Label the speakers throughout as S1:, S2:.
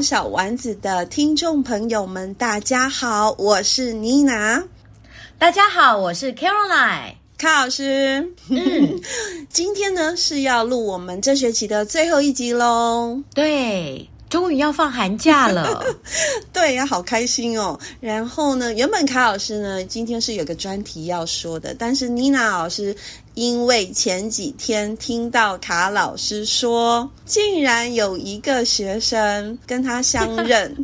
S1: 小丸子的听众朋友们，大家好，我是妮娜。
S2: 大家好，我是 Caroline
S1: 卡老师。嗯，今天呢是要录我们这学期的最后一集喽。
S2: 对，终于要放寒假了。
S1: 对呀，好开心哦。然后呢，原本卡老师呢今天是有个专题要说的，但是妮娜老师。因为前几天听到卡老师说，竟然有一个学生跟他相认。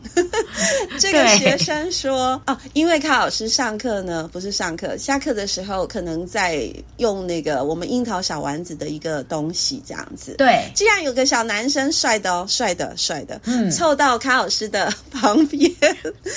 S1: 这个学生说：“哦，因为卡老师上课呢，不是上课，下课的时候可能在用那个我们樱桃小丸子的一个东西，这样子。
S2: 对，
S1: 竟然有个小男生，帅的哦，帅的，帅的，嗯，凑到卡老师的 旁边，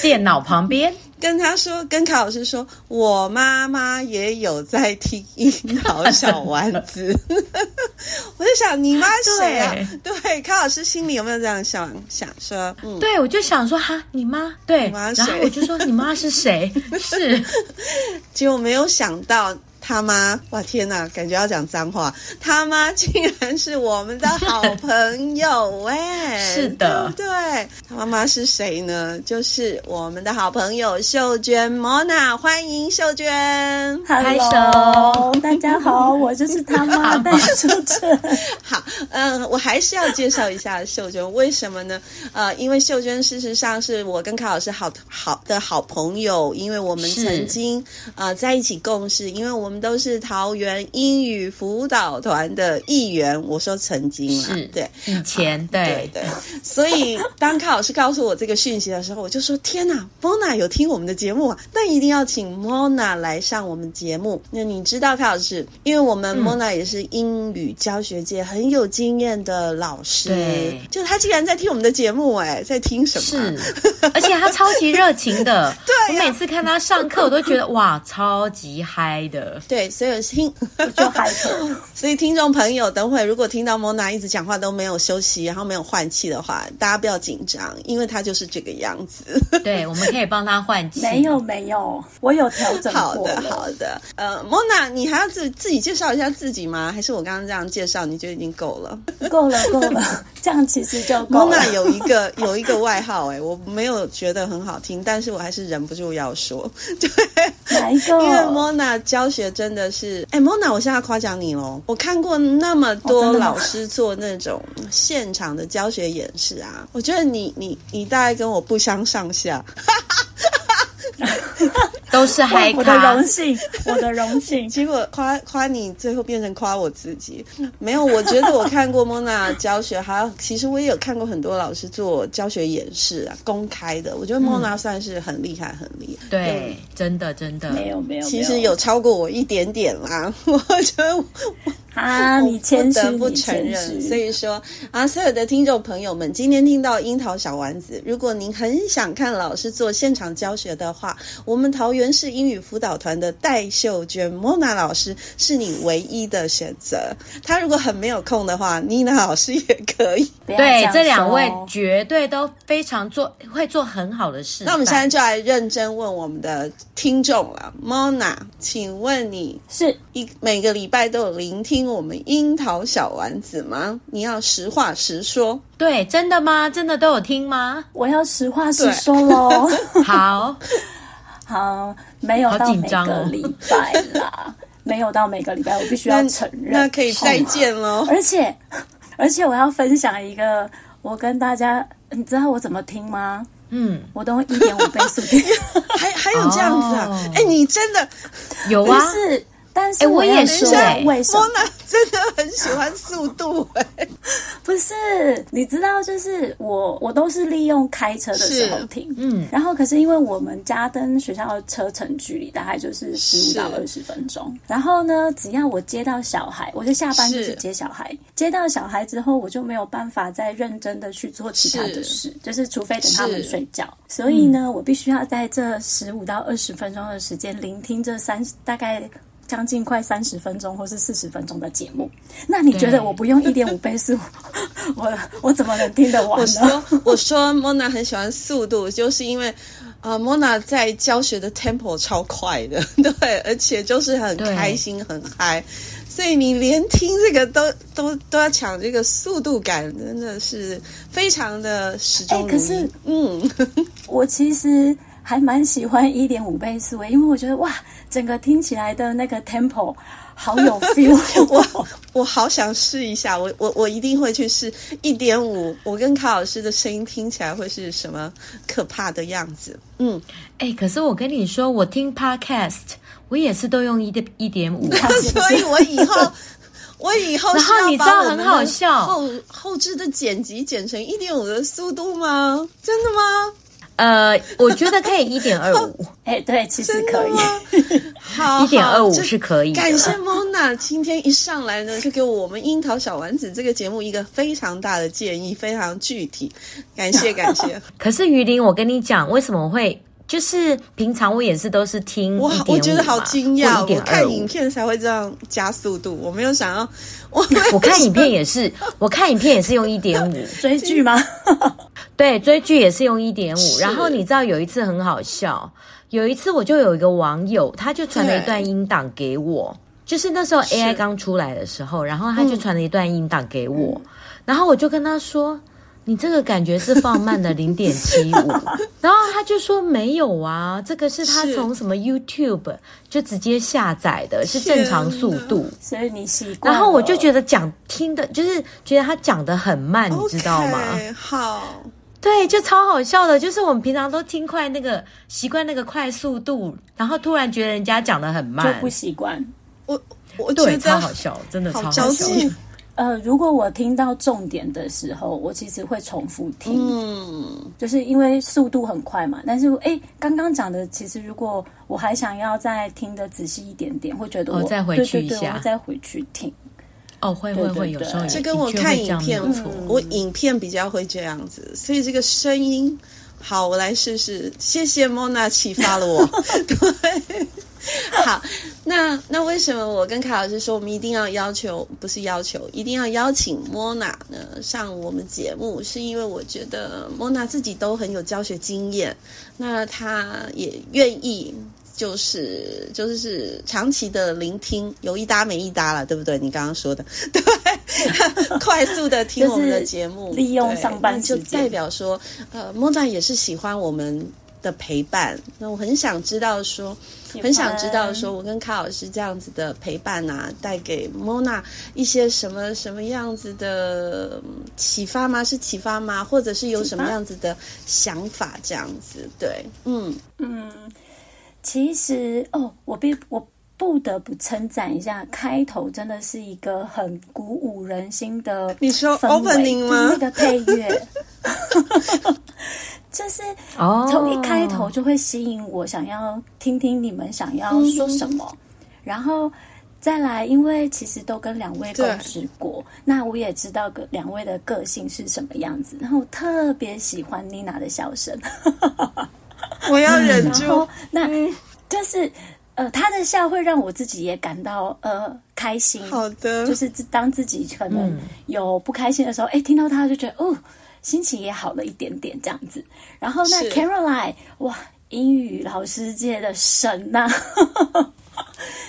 S2: 电脑旁边。”
S1: 跟他说，跟卡老师说，我妈妈也有在听樱桃小丸子。我就想，你妈谁啊？对，对，卡老师心里有没有这样想？想说，嗯，
S2: 对，我就想说，哈，你妈，对，你妈谁？然后我就说，你妈是谁？是，
S1: 结果没有想到。他妈，哇天哪，感觉要讲脏话。他妈竟然是我们的好朋友哎，
S2: 是的，
S1: 对，对，他妈妈是谁呢？就是我们的好朋友秀娟 Mona，欢迎秀娟，
S3: 拍手，大家好，我就是他妈的秀娟。
S1: 好，嗯，我还是要介绍一下秀娟，为什么呢？呃，因为秀娟事实上是我跟卡老师好好的好朋友，因为我们曾经呃在一起共事，因为我们。都是桃园英语辅导团的一员。我说曾经啊，对，
S2: 以前，
S1: 啊、
S2: 对
S1: 对对。所以当康老师告诉我这个讯息的时候，我就说：天哪，Mona 有听我们的节目啊！那一定要请 Mona 来上我们节目。那你知道，康老师，因为我们 Mona 也是英语教学界很有经验的老师，对，就他竟然在听我们的节目，哎，在听什么？
S2: 是，而且他超级热情的。对、啊，我每次看他上课，我都觉得哇，超级嗨的。
S1: 对，所以听就嗨了。所以听众朋友，等会如果听到 Mona 一直讲话都没有休息，然后没有换气的话，大家不要紧张，因为她就是这个样子。
S2: 对，我们可以帮她换气。
S3: 没有没有，我有调整过。
S1: 好的好的。呃，Mona，你还要自自己介绍一下自己吗？还是我刚刚这样介绍你就已经够了？
S3: 够了够了，这样其实就够了。
S1: Mona 有一个有一个外号，哎，我没有觉得很好听，但是我还是忍不住要说。对，
S3: 哪一个？
S1: 因为 Mona 教学真的是，哎，Mona，我现在夸奖你喽！我看过那么多老师做那种 现场的教学演示啊，我觉得你你你大概跟我不相上下。
S2: 都是嗨咖，
S3: 我的荣幸，我的荣幸。
S1: 结果夸夸你，最后变成夸我自己。没有，我觉得我看过 Mona 教学，还有其实我也有看过很多老师做教学演示啊，公开的。我觉得 Mona 算是很厉害，很厉害。
S2: 对，真的真的
S3: 没有没有，
S1: 其实有超过我一点点啦。我觉得我。
S3: 啊，你谦虚，
S1: 不承认。所以说啊，所有的听众朋友们，今天听到樱桃小丸子，如果您很想看老师做现场教学的话，我们桃园市英语辅导团的戴秀娟 Mona 老师是你唯一的选择。她如果很没有空的话，Nina 老师也可以。
S2: 这对，这两位绝对都非常做，会做很好的事。
S1: 那我们现在就来认真问我们的听众了，Mona，请问你是一每个礼拜都有聆听？我们樱桃小丸子吗？你要实话实说。
S2: 对，真的吗？真的都有听吗？
S3: 我要实话实说喽。
S2: 好
S3: 好，没有到每个礼拜啦，没有到每个礼拜，我必须要承认。
S1: 那，那可以再见喽。
S3: 而且，而且我要分享一个。我跟大家，你知道我怎么听吗？
S2: 嗯，
S3: 我都用一点五倍速听，
S1: 还还有这样子啊？哎、哦，你真的
S2: 有啊？
S3: 是。但是我也是，为什么？
S1: 莫娜真的很喜欢速度哎、欸，
S3: 不是？你知道，就是我，我都是利用开车的时候听，嗯，然后可是因为我们家跟学校的车程距离大概就是十五到二十分钟，然后呢，只要我接到小孩，我就下班就是接小孩，接到小孩之后，我就没有办法再认真的去做其他的事，就是除非等他们睡觉，所以呢，我必须要在这十五到二十分钟的时间聆听这三大概。将近快三十分钟或是四十分钟的节目，那你觉得我不用一点五倍速，我我怎么能听得完呢？
S1: 我说我说莫娜很喜欢速度，就是因为啊莫娜在教学的 tempo 超快的，对，而且就是很开心很嗨，所以你连听这个都都都要抢这个速度感，真的是非常的始终。
S3: 可是
S1: 嗯，
S3: 我其实。还蛮喜欢一点五倍速，因为我觉得哇，整个听起来的那个 tempo 好有 feel，
S1: 我我好想试一下，我我我一定会去试一点五。我跟卡老师的声音听起来会是什么可怕的样子？嗯，
S2: 哎、欸，可是我跟你说，我听 podcast，我也是都用一点一点五，
S1: 所以我以后 我以后，
S2: 然后你知道很好笑，
S1: 后后置的剪辑剪成一点五的速度吗？真的吗？
S2: 呃，我觉得可以一点二五，
S3: 哎，对，其实可以，
S1: 好，
S2: 一点二五是可以。
S1: 感谢莫娜今天一上来呢，就给我们樱桃小丸子这个节目一个非常大的建议，非常具体，感谢感谢。
S2: 可是鱼鳞，我跟你讲，为什么会？就是平常我也是都是听
S1: 我我觉得好惊讶，我看影片才会这样加速度，我没有想要，我
S2: 我看影片也是，我看影片也是用一点五
S3: 追剧吗？
S2: 对，追剧也是用一点五。然后你知道有一次很好笑，有一次我就有一个网友，他就传了一段音档给我，就是那时候 AI 刚出来的时候，然后他就传了一段音档给我，嗯、然后我就跟他说。你这个感觉是放慢了 零点七五，然后他就说没有啊，这个是他从什么 YouTube 就直接下载的，是正常速度，
S3: 所以你习惯。
S2: 然后我就觉得讲听的，就是觉得他讲的很慢你知道吗？
S1: 好，
S2: 对，就超好笑的，就是我们平常都听快那个习惯那个快速度，然后突然觉得人家讲的很慢，
S3: 就不习惯。
S1: 我我觉得
S2: 对超好笑，真的超好笑。
S3: 呃，如果我听到重点的时候，我其实会重复听，嗯，就是因为速度很快嘛。但是，哎，刚刚讲的，其实如果我还想要再听得仔细一点点，会觉得我、哦、
S2: 再回去一下，
S3: 对对对，我再回去听。
S2: 哦，会会会，有时候
S1: 这跟我看影片，嗯、我影片比较会这样子，所以这个声音，好，我来试试。谢谢莫娜启发了我，对。好，那那为什么我跟卡老师说，我们一定要要求，不是要求，一定要邀请莫娜呢上我们节目？是因为我觉得莫娜自己都很有教学经验，那她也愿意，就是就是是长期的聆听，有一搭没一搭了，对不对？你刚刚说的，对，快速的听我们的节目，
S3: 利用上班，
S1: 就代表说，呃，莫娜也是喜欢我们的陪伴。那我很想知道说。很想知道，说我跟卡老师这样子的陪伴啊，带给莫娜一些什么什么样子的启发吗？是启发吗？或者是有什么样子的想法？这样子，对，嗯
S3: 嗯，其实哦，我必我不得不称赞一下，开头真的是一个很鼓舞人心的。
S1: 你说 opening 吗？
S3: 就是那个配乐。就是从一开头就会吸引我，想要听听你们想要说什么，嗯、然后再来，因为其实都跟两位共事过，那我也知道个两位的个性是什么样子，然后我特别喜欢妮娜的笑声，
S1: 我要忍住。
S3: 然后那就是呃，他的笑会让我自己也感到呃开心。
S1: 好的，
S3: 就是当自己可能有不开心的时候，哎、嗯，听到他就觉得哦。心情也好了一点点，这样子。然后那 Caroline，哇，英语老师界的神呐、啊！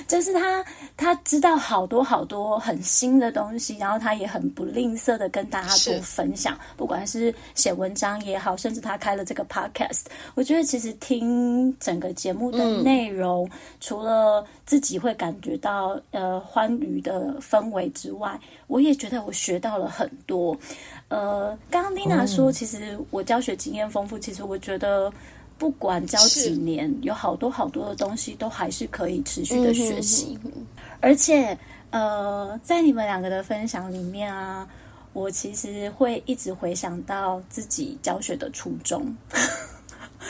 S3: 就是他他知道好多好多很新的东西，然后他也很不吝啬的跟大家做分享，不管是写文章也好，甚至他开了这个 podcast，我觉得其实听整个节目的内容，嗯、除了自己会感觉到呃欢愉的氛围之外，我也觉得我学到了很多。呃，刚刚 Nina 说，其实我教学经验丰富，其实我觉得。不管教几年，有好多好多的东西都还是可以持续的学习，而且呃，在你们两个的分享里面啊，我其实会一直回想到自己教学的初衷，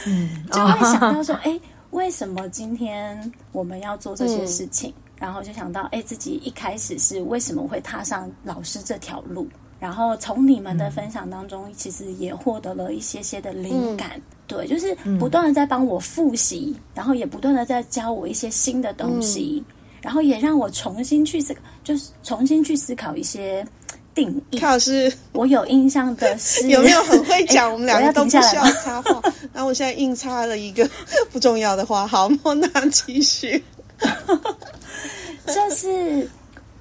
S3: 嗯，就会想到说，哎，为什么今天我们要做这些事情？然后就想到，哎，自己一开始是为什么会踏上老师这条路？然后从你们的分享当中，其实也获得了一些些的灵感。对，就是不断的在帮我复习，嗯、然后也不断的在教我一些新的东西，嗯、然后也让我重新去思考，就是重新去思考一些定义。
S1: 卡老师，
S3: 我有印象的是
S1: 有没有很会讲？我们两个都不需要插话。然后我现在硬插了一个 不重要的话，好，莫娜继续。
S3: 就是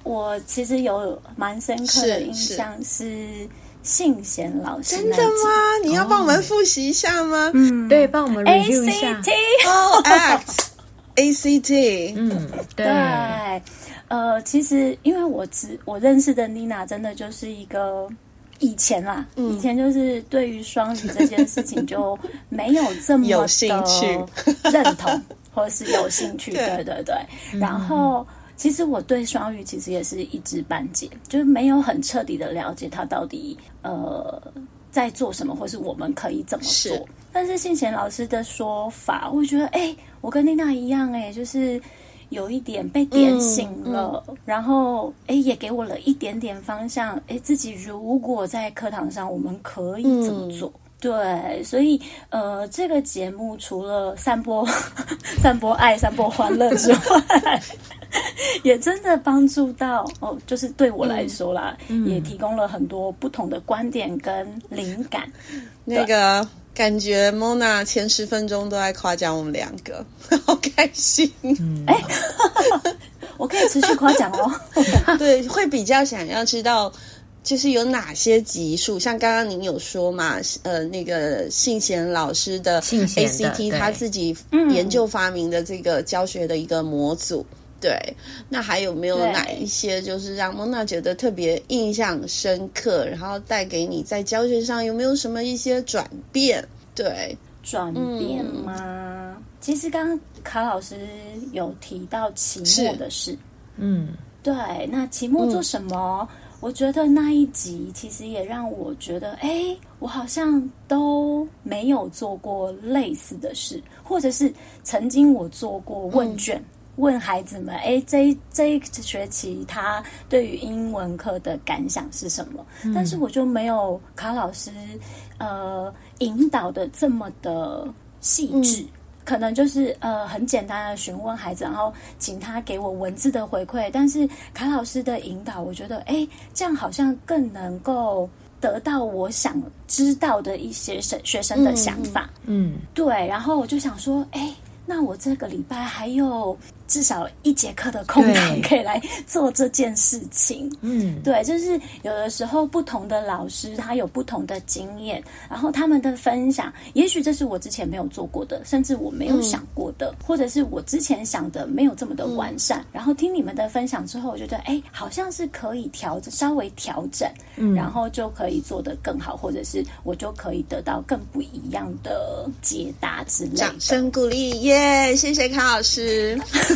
S3: 我其实有蛮深刻的印象是。信贤老师，
S1: 真的吗？你要帮我们复习一下吗？
S2: 嗯，对，帮我们 review 一下。
S1: Oh, act A C T，
S2: 嗯，
S3: 对，呃，其实因为我知我认识的妮娜，真的就是一个以前啦，嗯、以前就是对于双语这件事情就没有这么的
S1: 有兴趣
S3: 认同，或者是有兴趣，对对对，然后。其实我对双语其实也是一知半解，就是没有很彻底的了解他到底呃在做什么，或是我们可以怎么做。是但是信贤老师的说法，我觉得哎，我跟丽娜一样，哎，就是有一点被点醒了，嗯嗯、然后哎也给我了一点点方向，哎，自己如果在课堂上我们可以怎么做？嗯对，所以呃，这个节目除了散播、散播爱、散播欢乐之外，也真的帮助到哦，就是对我来说啦，嗯、也提供了很多不同的观点跟灵感。
S1: 那个感觉，Mona 前十分钟都在夸奖我们两个，好开心。
S3: 哎、嗯，我可以持续夸奖哦。
S1: 对，会比较想要知道。就是有哪些级数？像刚刚您有说嘛，呃，那个信贤老师的 ACT，他自己研究发明的这个教学的一个模组，嗯、对。那还有没有哪一些，就是让蒙娜觉得特别印象深刻，然后带给你在教学上有没有什么一些转变？对，
S3: 转变吗？嗯、其实刚刚卡老师有提到期末的事，
S2: 嗯，
S3: 对。那期末做什么？嗯我觉得那一集其实也让我觉得，哎，我好像都没有做过类似的事，或者是曾经我做过问卷，嗯、问孩子们，哎，这这一学期他对于英文课的感想是什么？嗯、但是我就没有卡老师呃引导的这么的细致。嗯可能就是呃很简单的询问孩子，然后请他给我文字的回馈。但是卡老师的引导，我觉得哎，这样好像更能够得到我想知道的一些学学生的想法。
S2: 嗯，嗯
S3: 对。然后我就想说，哎，那我这个礼拜还有。至少一节课的空档可以来做这件事情。
S2: 嗯，
S3: 对，就是有的时候不同的老师他有不同的经验，然后他们的分享，也许这是我之前没有做过的，甚至我没有想过的，嗯、或者是我之前想的没有这么的完善。嗯、然后听你们的分享之后，我觉得哎，好像是可以调整，稍微调整，嗯，然后就可以做得更好，或者是我就可以得到更不一样的解答之类的。
S1: 掌声鼓励，耶、yeah！谢谢康老师。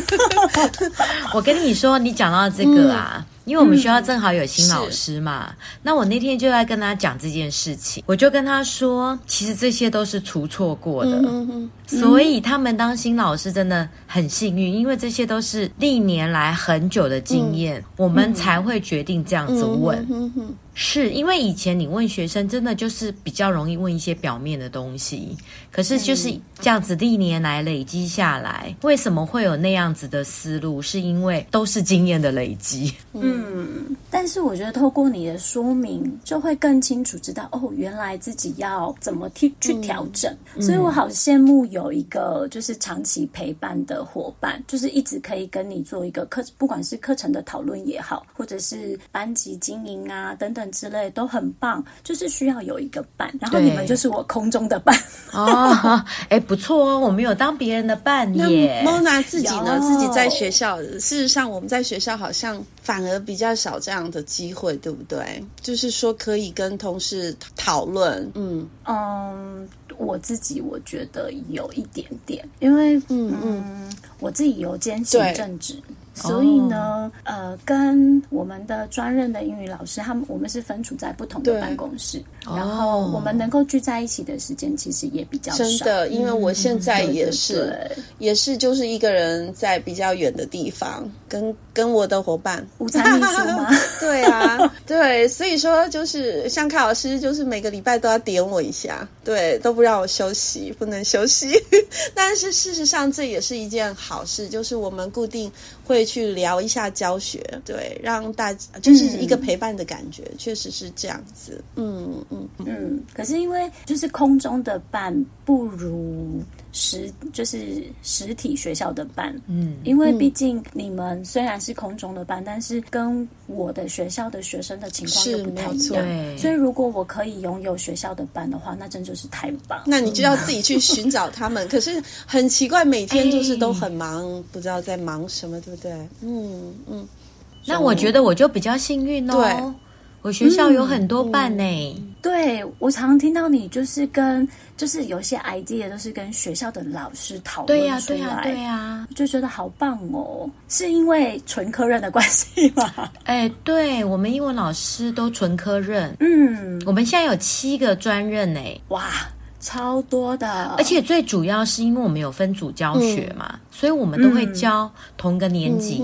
S2: 我跟你说，你讲到这个啊，嗯、因为我们学校正好有新老师嘛，嗯、那我那天就在跟他讲这件事情，我就跟他说，其实这些都是出错过的，嗯嗯、所以他们当新老师真的很幸运，因为这些都是历年来很久的经验，嗯、我们才会决定这样子问。是因为以前你问学生，真的就是比较容易问一些表面的东西。可是就是这样子历年来累积下来，为什么会有那样子的思路？是因为都是经验的累积。
S3: 嗯，但是我觉得透过你的说明，就会更清楚知道哦，原来自己要怎么去去调整。嗯、所以我好羡慕有一个就是长期陪伴的伙伴，就是一直可以跟你做一个课，不管是课程的讨论也好，或者是班级经营啊等等之类都很棒。就是需要有一个伴，然后你们就是我空中的伴。
S2: 哦，哎，不错哦，我们有当别人的伴耶。
S1: 那 Mona 自己呢？自己在学校，事实上我们在学校好像反而比较少这样的机会，对不对？就是说可以跟同事讨论。嗯
S3: 嗯，我自己我觉得有一点点，因为嗯嗯，我自己有兼行政职。所以呢，哦、呃，跟我们的专任的英语老师，他们我们是分处在不同的办公室，然后我们能够聚在一起的时间其实也比较少。
S1: 真的，因为我现在也是，嗯、对对对，也是就是一个人在比较远的地方，跟跟我的伙伴
S3: 午餐秘书吗？
S1: 对啊，对，所以说就是像凯老师，就是每个礼拜都要点我一下，对，都不不让我休息，不能休息。但是事实上，这也是一件好事，就是我们固定会。去聊一下教学，对，让大家就是一个陪伴的感觉，确实是这样子。嗯嗯
S3: 嗯。可是因为就是空中的伴不如实，就是实体学校的班。嗯，因为毕竟你们虽然是空中的班，但是跟我的学校的学生的情况又不太一样。所以如果我可以拥有学校的班的话，那真就是太棒。
S1: 那你就要自己去寻找他们。可是很奇怪，每天就是都很忙，欸、不知道在忙什么，对不对？嗯嗯，
S2: 那我觉得我就比较幸运哦。对，我学校有很多伴呢、欸嗯嗯。
S3: 对，我常常听到你就是跟就是有些 idea 都是跟学校的老师讨论对呀对呀对呀，就觉得好棒哦。是因为纯科任的关系吗？
S2: 哎，对，我们英文老师都纯科任。
S3: 嗯，
S2: 我们现在有七个专任呢。
S3: 哇。超多的，
S2: 而且最主要是因为我们有分组教学嘛，嗯、所以我们都会教同一个年级，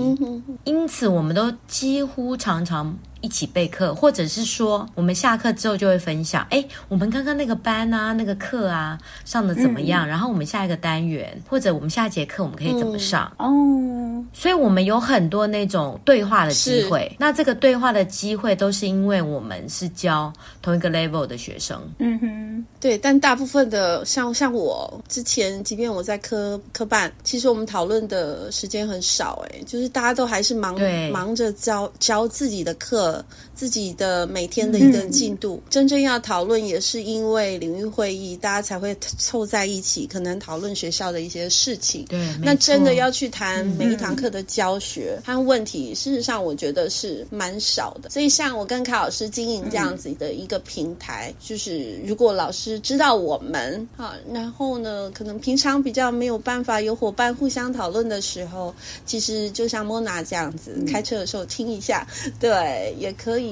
S2: 因此我们都几乎常常。一起备课，或者是说，我们下课之后就会分享，哎，我们刚刚那个班啊，那个课啊，上的怎么样？嗯、然后我们下一个单元，或者我们下一节课我们可以怎么上？
S3: 嗯、哦，
S2: 所以我们有很多那种对话的机会。那这个对话的机会都是因为我们是教同一个 level 的学生。
S3: 嗯哼，
S1: 对。但大部分的像像我之前，即便我在科科办，其实我们讨论的时间很少，哎，就是大家都还是忙忙着教教自己的课。了自己的每天的一个进度，嗯、真正要讨论也是因为领域会议，大家才会凑在一起，可能讨论学校的一些事情。
S2: 对，
S1: 那真的要去谈每一堂课的教学和问题，嗯、事实上我觉得是蛮少的。所以，像我跟凯老师经营这样子的一个平台，嗯、就是如果老师知道我们啊，然后呢，可能平常比较没有办法有伙伴互相讨论的时候，其实就像 Mona 这样子，嗯、开车的时候听一下，对。也可以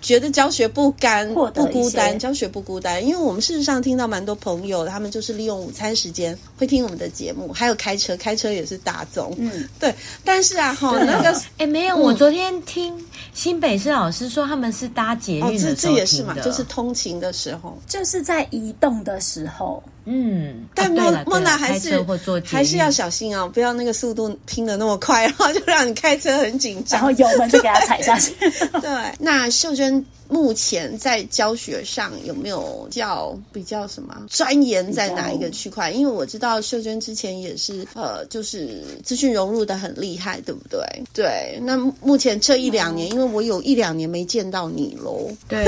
S1: 觉得教学不干不孤单，教学不孤单，因为我们事实上听到蛮多朋友，他们就是利用午餐时间会听我们的节目，还有开车，开车也是大众，嗯，对。但是啊，哈，那个
S2: 哎，没有，我昨天听新北市老师说，他们是搭捷运的时候听的，
S1: 这也是嘛，就是通勤的时候，
S3: 就是在移动的时候。
S2: 嗯，
S1: 但莫莫娜还是还是要小心哦，不要那个速度拼的那么快，然后就让你开车很紧张，
S3: 然后油门就给它踩下去。
S1: 对，那秀娟。目前在教学上有没有较比较什么钻研在哪一个区块？因为我知道秀娟之前也是呃，就是资讯融入的很厉害，对不对？对。那目前这一两年，嗯、因为我有一两年没见到你喽，
S2: 对，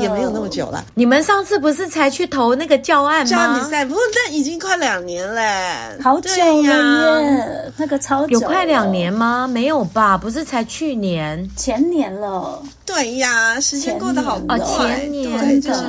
S1: 也没有那么久了。
S2: 你们上次不是才去投那个教案吗？
S1: 教案比赛，不过那已经快两年嘞，
S3: 好久了耶，那个超久。
S2: 有快两年吗？没有吧？不是才去年、
S3: 前年了。
S1: 对呀，时间过得好快。
S2: 前年，
S1: 对，就是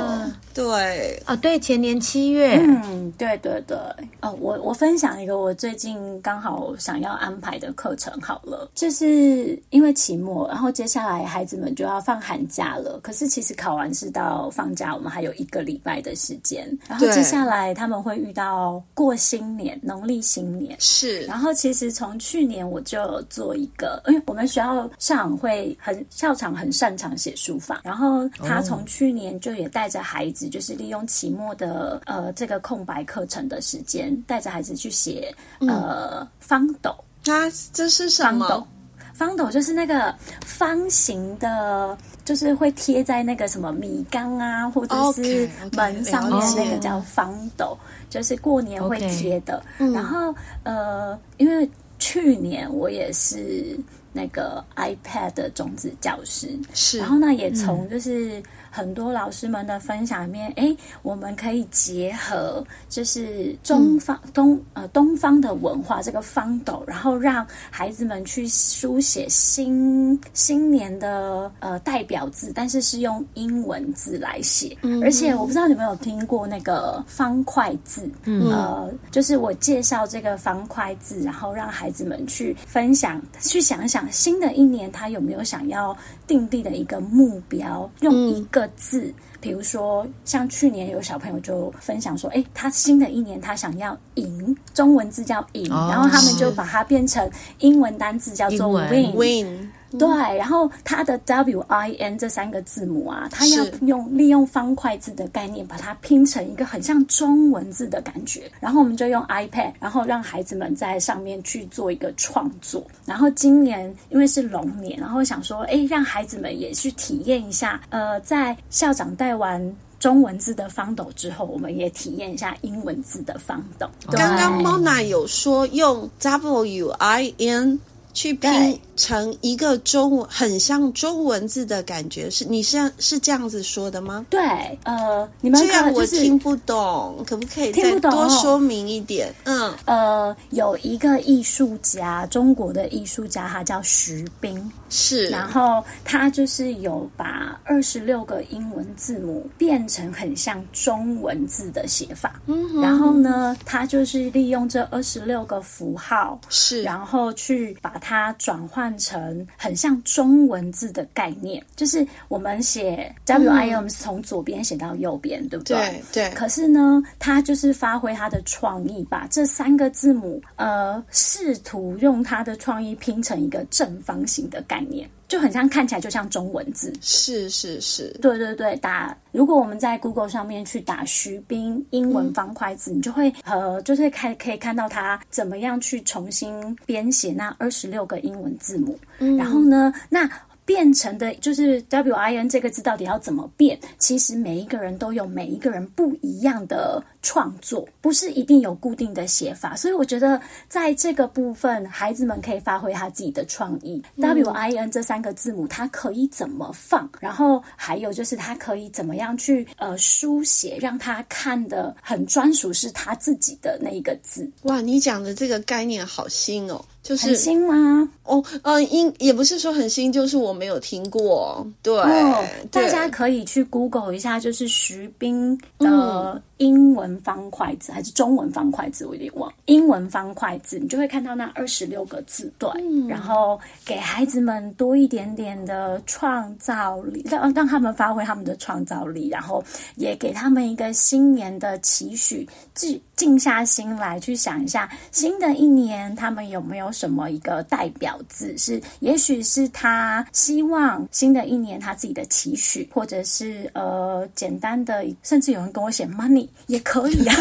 S1: 对。
S2: 啊，对，前年七月，
S3: 嗯，对对对，哦，我我分享一个我最近刚好想要安排的课程好了，就是因为期末，然后接下来孩子们就要放寒假了，可是其实考完试到放假，我们还有一个礼拜的时间，然后接下来他们会遇到过新年，农历新年。
S1: 是，
S3: 然后其实从去年我就有做一个，因为我们学校校长会很校长很擅长写书法，然后他从去年就也带着孩子。就是利用期末的呃这个空白课程的时间，带着孩子去写呃方斗。
S1: 那、这是什么？
S3: 方斗，方斗就是那个方形的，就是会贴在那个什么米缸啊，或者是门上面那个叫方斗，就是过年会贴的。Okay. 然后呃，因为去年我也是那个 iPad 的种子教师，是，然后呢也从就是。嗯很多老师们的分享里面，哎，我们可以结合就是中方、嗯、东呃东方的文化这个方斗，然后让孩子们去书写新新年的呃代表字，但是是用英文字来写。嗯、而且我不知道你们有听过那个方块字，嗯、呃，就是我介绍这个方块字，然后让孩子们去分享，去想想新的一年他有没有想要定立的一个目标，用一个。字，比如说像去年有小朋友就分享说，哎，他新的一年他想要赢，中文字叫赢，哦、然后他们就把它变成英文单字叫做 win。对，然后它的 W I N 这三个字母啊，它要用利用方块字的概念，把它拼成一个很像中文字的感觉。然后我们就用 iPad，然后让孩子们在上面去做一个创作。然后今年因为是龙年，然后想说，哎，让孩子们也去体验一下。呃，在校长带完中文字的方斗之后，我们也体验一下英文字的方斗。
S1: 刚刚 Mona 有说用 W I N 去拼。成一个中文很像中文字的感觉，是你是是这样子说的吗？
S3: 对，呃，你们、就是、
S1: 这样我听不懂，可不可以再多说明一点？嗯，
S3: 呃，有一个艺术家，中国的艺术家，他叫徐冰，
S1: 是，
S3: 然后他就是有把二十六个英文字母变成很像中文字的写法，嗯哼，然后呢，他就是利用这二十六个符号，是，然后去把它转换。成很像中文字的概念，就是我们写 W I M 是从左边写到右边，嗯、对不对？
S1: 对对。
S3: 可是呢，它就是发挥它的创意，把这三个字母，呃，试图用它的创意拼成一个正方形的概念。就很像，看起来就像中文字，
S1: 是是是，
S3: 对对对。打如果我们在 Google 上面去打徐冰英文方块字，嗯、你就会呃，就是看可以看到他怎么样去重新编写那二十六个英文字母，嗯、然后呢，那。变成的就是 W I N 这个字到底要怎么变？其实每一个人都有每一个人不一样的创作，不是一定有固定的写法。所以我觉得在这个部分，孩子们可以发挥他自己的创意。嗯、W I N 这三个字母，它可以怎么放？然后还有就是它可以怎么样去呃书写，让他看的很专属，是他自己的那一个字。
S1: 哇，你讲的这个概念好新哦！就是
S3: 很新吗？
S1: 哦，呃，应也不是说很新，就是我没有听过。对，哦、
S3: 对大家可以去 Google 一下，就是徐冰的英文方块字、嗯、还是中文方块字，我有点忘。英文方块字，你就会看到那二十六个字，段。嗯、然后给孩子们多一点点的创造力，让让他们发挥他们的创造力，然后也给他们一个新年的期许，静静下心来去想一下，新的一年他们有没有。什么一个代表字是？也许是他希望新的一年他自己的期许，或者是呃简单的，甚至有人跟我写 money 也可以啊。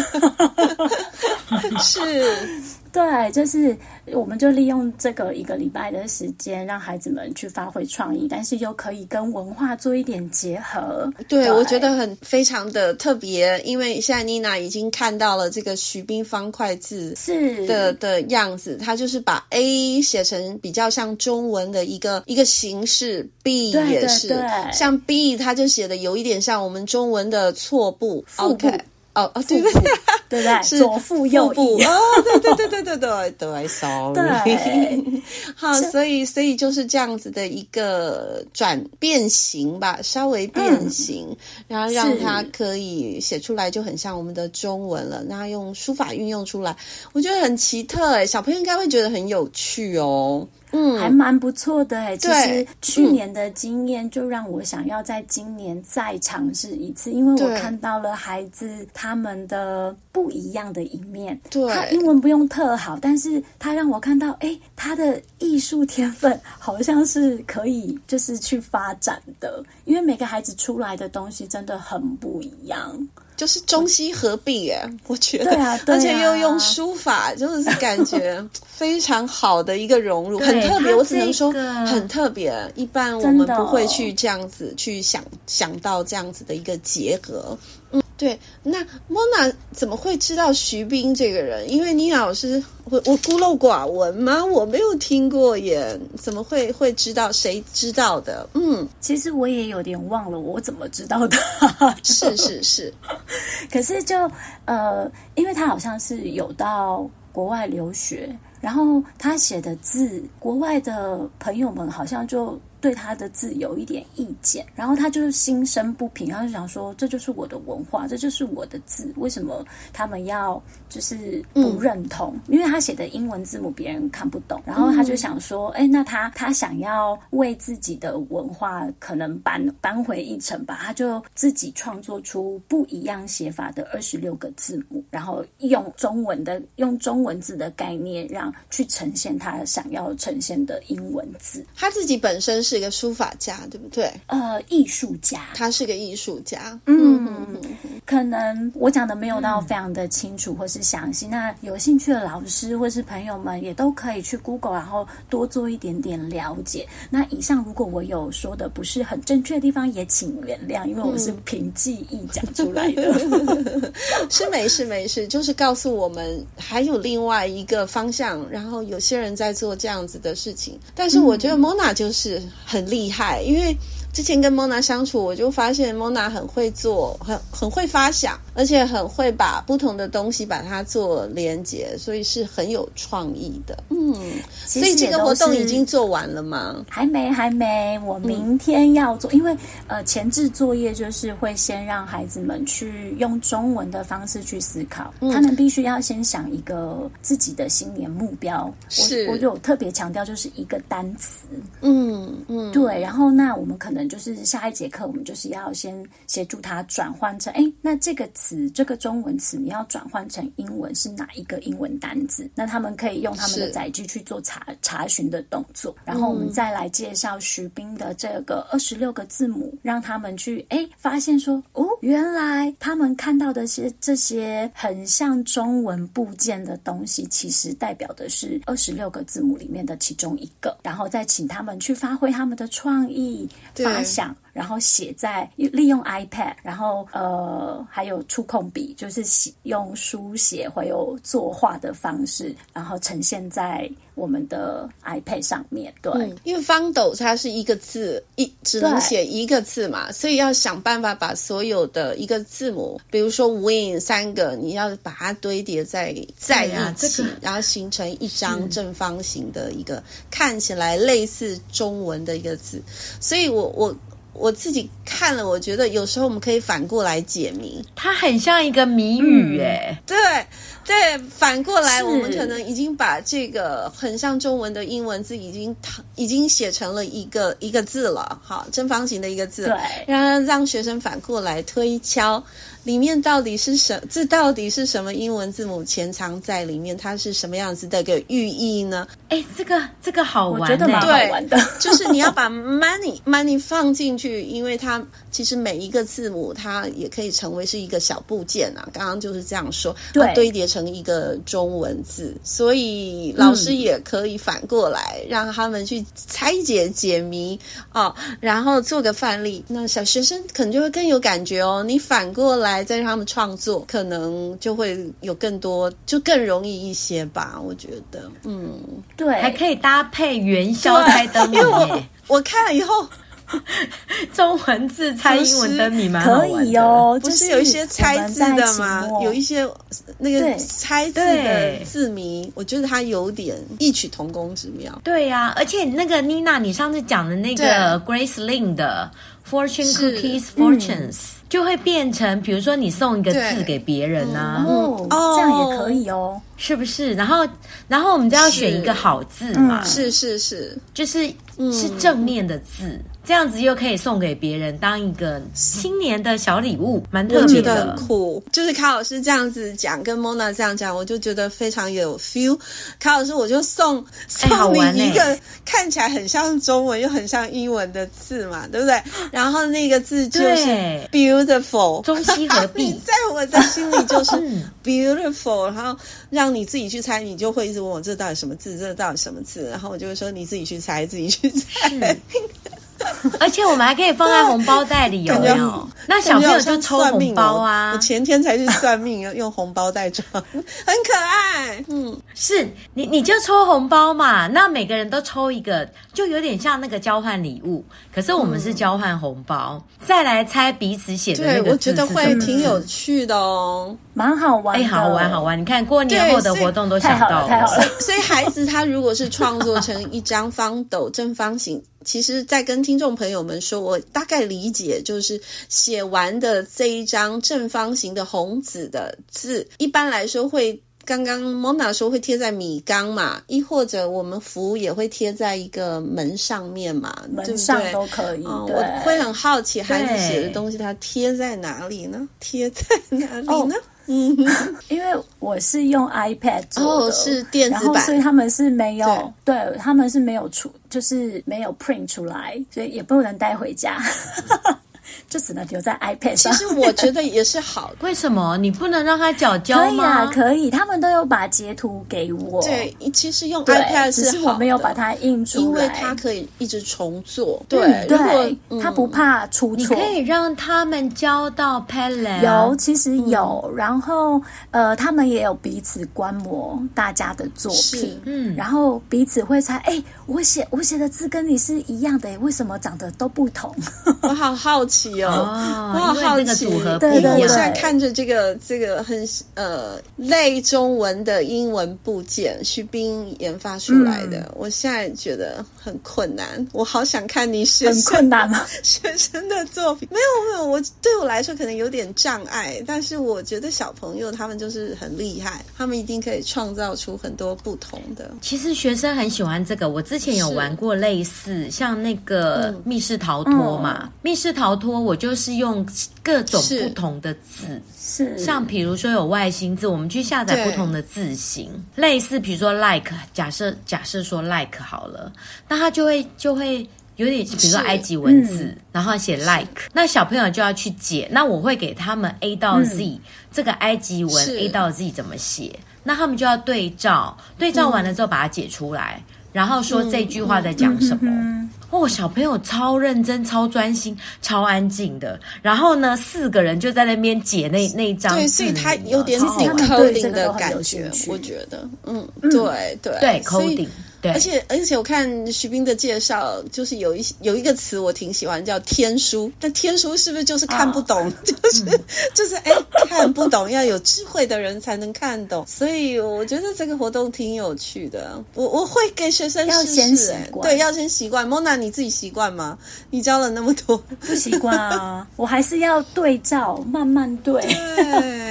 S1: 是。
S3: 对，就是我们就利用这个一个礼拜的时间，让孩子们去发挥创意，但是又可以跟文化做一点结合。
S1: 对，对我觉得很非常的特别，因为现在妮娜已经看到了这个徐冰方块字是的的样子，他就是把 A 写成比较像中文的一个一个形式，B 也是
S3: 对对对
S1: 像 B，他就写的有一点像我们中文的错步。OK，哦哦，对不对？
S3: 对不对？
S1: 是
S3: 左腹右翼
S1: 哦，对对对对对对对，sorry。
S3: 对，
S1: 好，所以所以就是这样子的一个转变形吧，稍微变形，嗯、然后让它可以写出来就很像我们的中文了。那用书法运用出来，我觉得很奇特哎，小朋友应该会觉得很有趣哦。嗯，
S3: 还蛮不错的哎。其实去年的经验就让我想要在今年再尝试一次，因为我看到了孩子他们的不一样的一面。
S1: 对，
S3: 他英文不用特好，但是他让我看到，哎，他的艺术天分好像是可以就是去发展的，因为每个孩子出来的东西真的很不一样。
S1: 就是中西合璧耶，我觉得，
S3: 对啊，对啊，
S1: 而且又用书法，真的是感觉 非常好的一个融入，很特别。我只能说很特别，一般我们不会去这样子去想想到这样子的一个结合。嗯，对。那莫娜怎么会知道徐冰这个人？因为妮老师，我我孤陋寡闻吗？我没有听过耶，怎么会会知道？谁知道的？嗯，
S3: 其实我也有点忘了，我怎么知道的？
S1: 是是是。
S3: 可是就呃，因为他好像是有到国外留学，然后他写的字，国外的朋友们好像就。对他的字有一点意见，然后他就是心生不平，他就想说：“这就是我的文化，这就是我的字，为什么他们要就是不认同？嗯、因为他写的英文字母别人看不懂。”然后他就想说：“哎，那他他想要为自己的文化可能扳扳回一城吧？他就自己创作出不一样写法的二十六个字母，然后用中文的用中文字的概念，让去呈现他想要呈现的英文字。
S1: 他自己本身是。”是一个书法家，对不对？
S3: 呃，艺术家，
S1: 他是个艺术家。
S3: 嗯，嗯，可能我讲的没有到非常的清楚或是详细。嗯、那有兴趣的老师或是朋友们也都可以去 Google，然后多做一点点了解。那以上如果我有说的不是很正确的地方，也请原谅，因为我是凭记忆讲出来的。
S1: 嗯、是没事没事，就是告诉我们还有另外一个方向，然后有些人在做这样子的事情。但是我觉得 Mona 就是。很厉害，因为之前跟 Mona 相处，我就发现 Mona 很会做，很很会发想，而且很会把不同的东西把它做连接，所以是很有创意的。嗯，所以这个活动已经做完了吗？
S3: 还没，还没。我明天要做，嗯、因为呃前置作业就是会先让孩子们去用中文的方式去思考，嗯、他们必须要先想一个自己的新年目标。
S1: 是，
S3: 我，我有特别强调，就是一个单词。
S1: 嗯嗯，
S3: 对。然后那我们可能。就是下一节课，我们就是要先协助他转换成，哎，那这个词，这个中文词，你要转换成英文是哪一个英文单字？那他们可以用他们的载具去做查查询的动作，然后我们再来介绍徐冰的这个二十六个字母，让他们去，哎，发现说，哦，原来他们看到的些这些很像中文部件的东西，其实代表的是二十六个字母里面的其中一个，然后再请他们去发挥他们的创意。发想，然后写在利用 iPad，然后呃还有触控笔，就是写用书写会有作画的方式，然后呈现在我们的 iPad 上面。对，嗯、
S1: 因为方斗它是一个字，一只能写一个字嘛，所以要想办法把所有的一个字母，比如说 Win 三个，你要把它堆叠在在一起，啊、然后形成一张正方形的一个看起来类似中文的一个字，所以我。我我自己看了，我觉得有时候我们可以反过来解谜，
S2: 它很像一个谜语哎、嗯，
S1: 对对，反过来我们可能已经把这个很像中文的英文字已经已经写成了一个一个字了，好，正方形的一个字，
S3: 对，
S1: 然后让学生反过来推敲。里面到底是什？这到底是什么英文字母潜藏在里面？它是什么样子的一个寓意呢？
S2: 哎，这个这个好玩，
S3: 我觉得蛮好玩的。
S1: 对，就是你要把 money money 放进去，因为它其实每一个字母它也可以成为是一个小部件啊。刚刚就是这样说，对堆叠成一个中文字，所以老师也可以反过来、嗯、让他们去拆解解谜哦，然后做个范例，那小学生可能就会更有感觉哦。你反过来。再让他们创作，可能就会有更多，就更容易一些吧。我觉得，嗯，
S3: 对，
S2: 还可以搭配元宵猜
S1: 灯谜。我看了以后，
S2: 中文字猜英文灯谜吗？
S3: 可以哦，
S1: 不是有一些猜字的吗？有一些那个猜字的字谜，我觉得它有点异曲同工之妙。
S2: 对呀、啊，而且那个妮娜，你上次讲的那个 Grace Lin 的 Fortune Cookies Fortunes、嗯、就会变成，比如说你送一个字给别人啊，
S3: 哦，这样也可以哦。
S2: 是不是？然后，然后我们就要选一个好字嘛。
S1: 是是是，
S2: 就是是正面的字，嗯、这样子又可以送给别人当一个新年的小礼物，蛮特别的。
S1: 就是卡老师这样子讲，跟 Mona 这样讲，我就觉得非常有 feel。卡老师，我就送送你一个看起来很像中文又很像英文的字嘛，对不对？然后那个字就是 beautiful，
S2: 中西合璧，
S1: 在我的心里就是 beautiful，然后让。你自己去猜，你就会一直问我这到底什么字，这到底什么字，然后我就会说你自己去猜，自己去猜。
S2: 而且我们还可以放在红包袋里，有没有？那小朋友就抽红包啊！
S1: 我前天才去算命，用红包袋装，很可爱。嗯，
S2: 是你你就抽红包嘛，那每个人都抽一个，就有点像那个交换礼物。可是我们是交换红包，嗯、再来猜彼此写的那个字，
S1: 我觉得会挺有趣的哦，
S3: 蛮好玩。哎，
S2: 好玩好玩！你看过年后的活动都想到了，
S3: 太好了，太好了。
S1: 所以孩子他如果是创作成一张方斗正方形。其实，在跟听众朋友们说，我大概理解，就是写完的这一张正方形的红纸的字，一般来说会，刚刚 Mona 说会贴在米缸嘛，亦或者我们符也会贴在一个门上面嘛，
S3: 门上都可以。
S1: 哦、我会很好奇，孩子写的东西，它贴在哪里呢？贴在哪里呢？哦
S3: 嗯，因为我是用 iPad 做的，
S1: 哦，是电子版，
S3: 然后所以他们是没有，对，对他们是没有出，就是没有 print 出来，所以也不能带回家。就只能留在 iPad 上。
S1: 其实我觉得也是好。
S2: 为什么你不能让他缴交吗？
S3: 可以啊，可以。他们都有把截图给我。
S1: 对，其实用 iPad 是是
S3: 我没有把它印出来，
S1: 因为它可以一直重做。
S3: 对、嗯、对，他、嗯、不怕出错。你
S2: 可以让他们交到 Padlet。
S3: 有，其实有。嗯、然后呃，他们也有彼此观摩大家的作品。嗯。然后彼此会猜，哎，我写我写的字跟你是一样的，为什什么长得都不同？
S1: 我好好奇。有，
S2: 哦、
S1: 我好好奇，
S2: 组合
S1: 对，对，对，我现在看着这个这个很呃类中文的英文部件，徐冰研发出来的，嗯，我现在觉得很困难。我好想看你学生
S3: 很困难吗？
S1: 学生的作品没有没有，我对我来说可能有点障碍，但是我觉得小朋友他们就是很厉害，他们一定可以创造出很多不同的。
S2: 其实学生很喜欢这个，我之前有玩过类似像那个密室逃脱嘛，嗯、密室逃脱。我就是用各种不同的字，
S3: 是，
S2: 像比如说有外星字，我们去下载不同的字型，类似比如说 like，假设假设说 like 好了，那他就会就会有点，比如说埃及文字，嗯、然后写 like，那小朋友就要去解，那我会给他们 A 到 Z、嗯、这个埃及文 A 到 Z 怎么写，那他们就要对照，对照完了之后把它解出来，嗯、然后说这句话在讲什么。哦，小朋友超认真、超专心、超安静的。然后呢，四个人就在那边解那那一
S1: 张所以他有点 coding 的感觉，我觉得，嗯，对对
S2: 对，coding。
S1: 而且而且我看徐冰的介绍，就是有一有一个词我挺喜欢，叫天书。但天书是不是就是看不懂？Oh. 就是、嗯、就是哎，看不懂，要有智慧的人才能看懂。所以我觉得这个活动挺有趣的。我我会给学生
S3: 要先习惯，
S1: 对，要先习惯。Mona 你自己习惯吗？你教了那么多，
S3: 不习惯啊。我还是要对照，慢慢对。
S1: 对，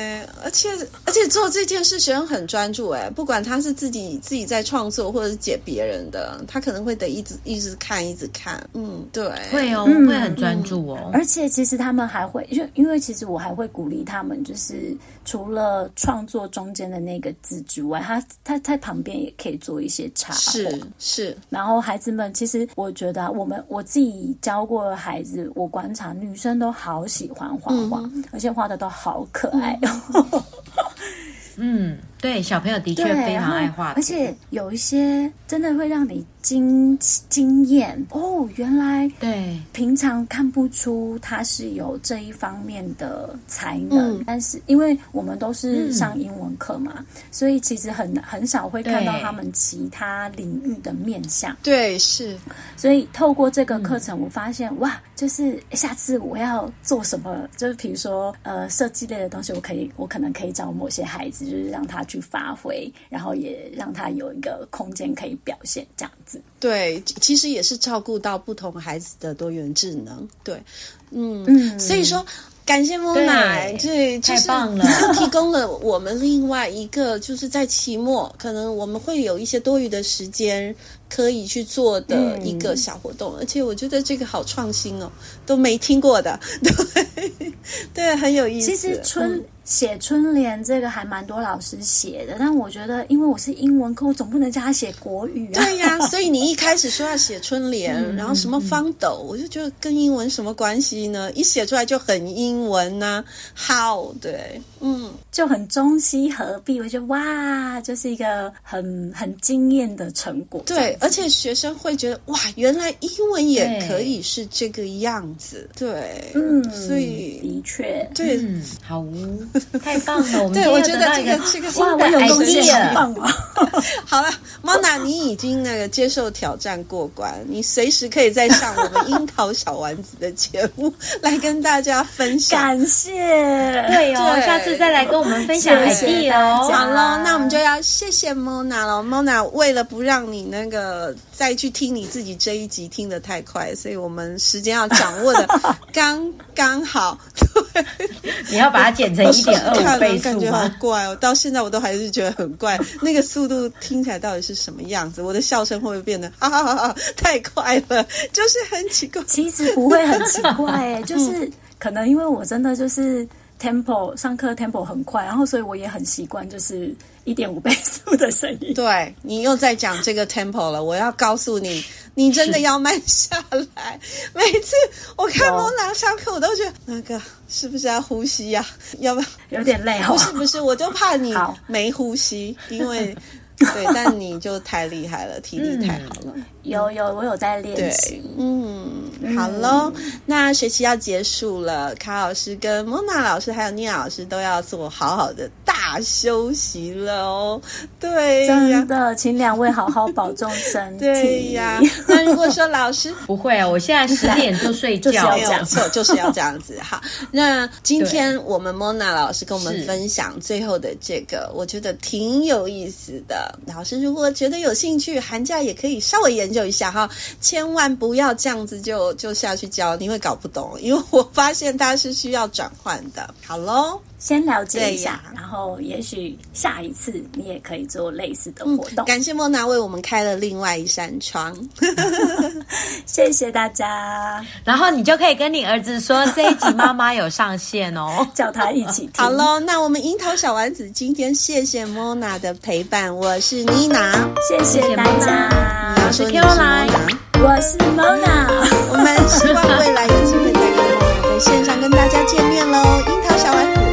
S1: 而且而且做这件事，学生很专注。哎，不管他是自己自己在创作，或者是解。别人的，他可能会得一直一直看，一直看。嗯，对，
S2: 会哦，
S3: 嗯、
S2: 会很专注哦。
S3: 而且其实他们还会，因为因为其实我还会鼓励他们，就是除了创作中间的那个字之外，他他在旁边也可以做一些插画。
S1: 是是。然
S3: 后孩子们，其实我觉得我们我自己教过的孩子，我观察女生都好喜欢画画，嗯、而且画的都好可爱嗯，
S2: 对，小朋友的确非常爱画，
S3: 而且有一些真的会让你惊惊艳。哦，原来
S2: 对，
S3: 平常看不出他是有这一方面的才能，嗯、但是因为我们都是上英文课嘛，嗯、所以其实很很少会看到他们其他领域的面相。
S1: 对，是，
S3: 所以透过这个课程，我发现、嗯、哇，就是下次我要做什么，就是比如说呃设计类的东西，我可以我可能可以找某些孩子，就是让他去发挥，然后也让他有一个空间可以表现这样子。
S1: 对，其实也是照顾到不同孩子的多元智能。对，嗯，嗯，所以说感谢木奶，对，太棒了，又提供了我们另外一个，就是在期末可能我们会有一些多余的时间。可以去做的一个小活动，嗯、而且我觉得这个好创新哦，都没听过的，对，对，很有意思。
S3: 其实春、嗯、写春联这个还蛮多老师写的，但我觉得因为我是英文课，我总不能叫他写国语啊。
S1: 对呀、啊，所以你一开始说要写春联，嗯、然后什么方斗，嗯、我就觉得跟英文什么关系呢？一写出来就很英文呐、啊。好，对，嗯，
S3: 就很中西合璧，我觉得哇，就是一个很很惊艳的成果。
S1: 对。而且学生会觉得哇，原来英文也可以是这个样子，对，对嗯，所以
S3: 的确，
S1: 对，
S2: 嗯、好，太棒了，我们
S1: 对，我觉得这个这个
S3: 哇，我有贡献，很棒啊！
S1: 好了，Mona，你已经那个接受挑战过关，你随时可以再上我们樱桃小丸子的节目来跟大家分享。
S3: 感谢，
S2: 对哦，对下次再来跟我们分享 idea 哦。
S1: 好了，那我们就要谢谢 Mona 了，Mona 为了不让你那个。呃，再去听你自己这一集听的太快，所以我们时间要掌握的刚刚好。对，
S2: 你要把它剪成一点二五倍速吗？
S1: 感觉好怪哦，到现在我都还是觉得很怪。那个速度听起来到底是什么样子？我的笑声会不会变得哈哈哈哈太快了？就是很奇怪。
S3: 其实不会很奇怪，哎，就是可能因为我真的就是。Tempo 上课 Tempo 很快，然后所以我也很习惯，就是一点五倍速的声音。
S1: 对，你又在讲这个 Tempo 了，我要告诉你，你真的要慢下来。每次我看蒙娜上课，我都觉得那个是不是要呼吸呀、啊？要不要
S3: 有点累？
S1: 不是不是，我就怕你 没呼吸，因为。对，但你就太厉害了，体力太好了。
S3: 嗯、有有，我有在练习。
S1: 嗯，好喽，嗯、那学期要结束了，卡老师跟莫娜老师还有聂老师都要做好好的大休息了哦。对，
S3: 真的，请两位好好保重身体。
S1: 对呀，那如果说老师
S2: 不会啊，我现在十点就睡觉，
S1: 没有错，就是要这样子。好，那今天我们莫娜老师跟我们分享最后的这个，我觉得挺有意思的。老师如果觉得有兴趣，寒假也可以稍微研究一下哈，千万不要这样子就就下去教，你会搞不懂，因为我发现它是需要转换的。好喽。
S3: 先了解一下，然后也许下一次你也可以做类似的活
S1: 动。感谢莫娜为我们开了另外一扇窗，
S3: 谢谢大家。
S2: 然后你就可以跟你儿子说，这一集妈妈有上线哦，
S3: 叫他一起听。
S1: 好喽，那我们樱桃小丸子今天谢谢莫娜的陪伴，我是妮娜，
S3: 谢谢大家。
S2: 我是 Q 来，
S3: 我是莫娜，我们希
S1: 望未来有机会再跟莫娜在线上跟大家见面喽，樱桃小丸子。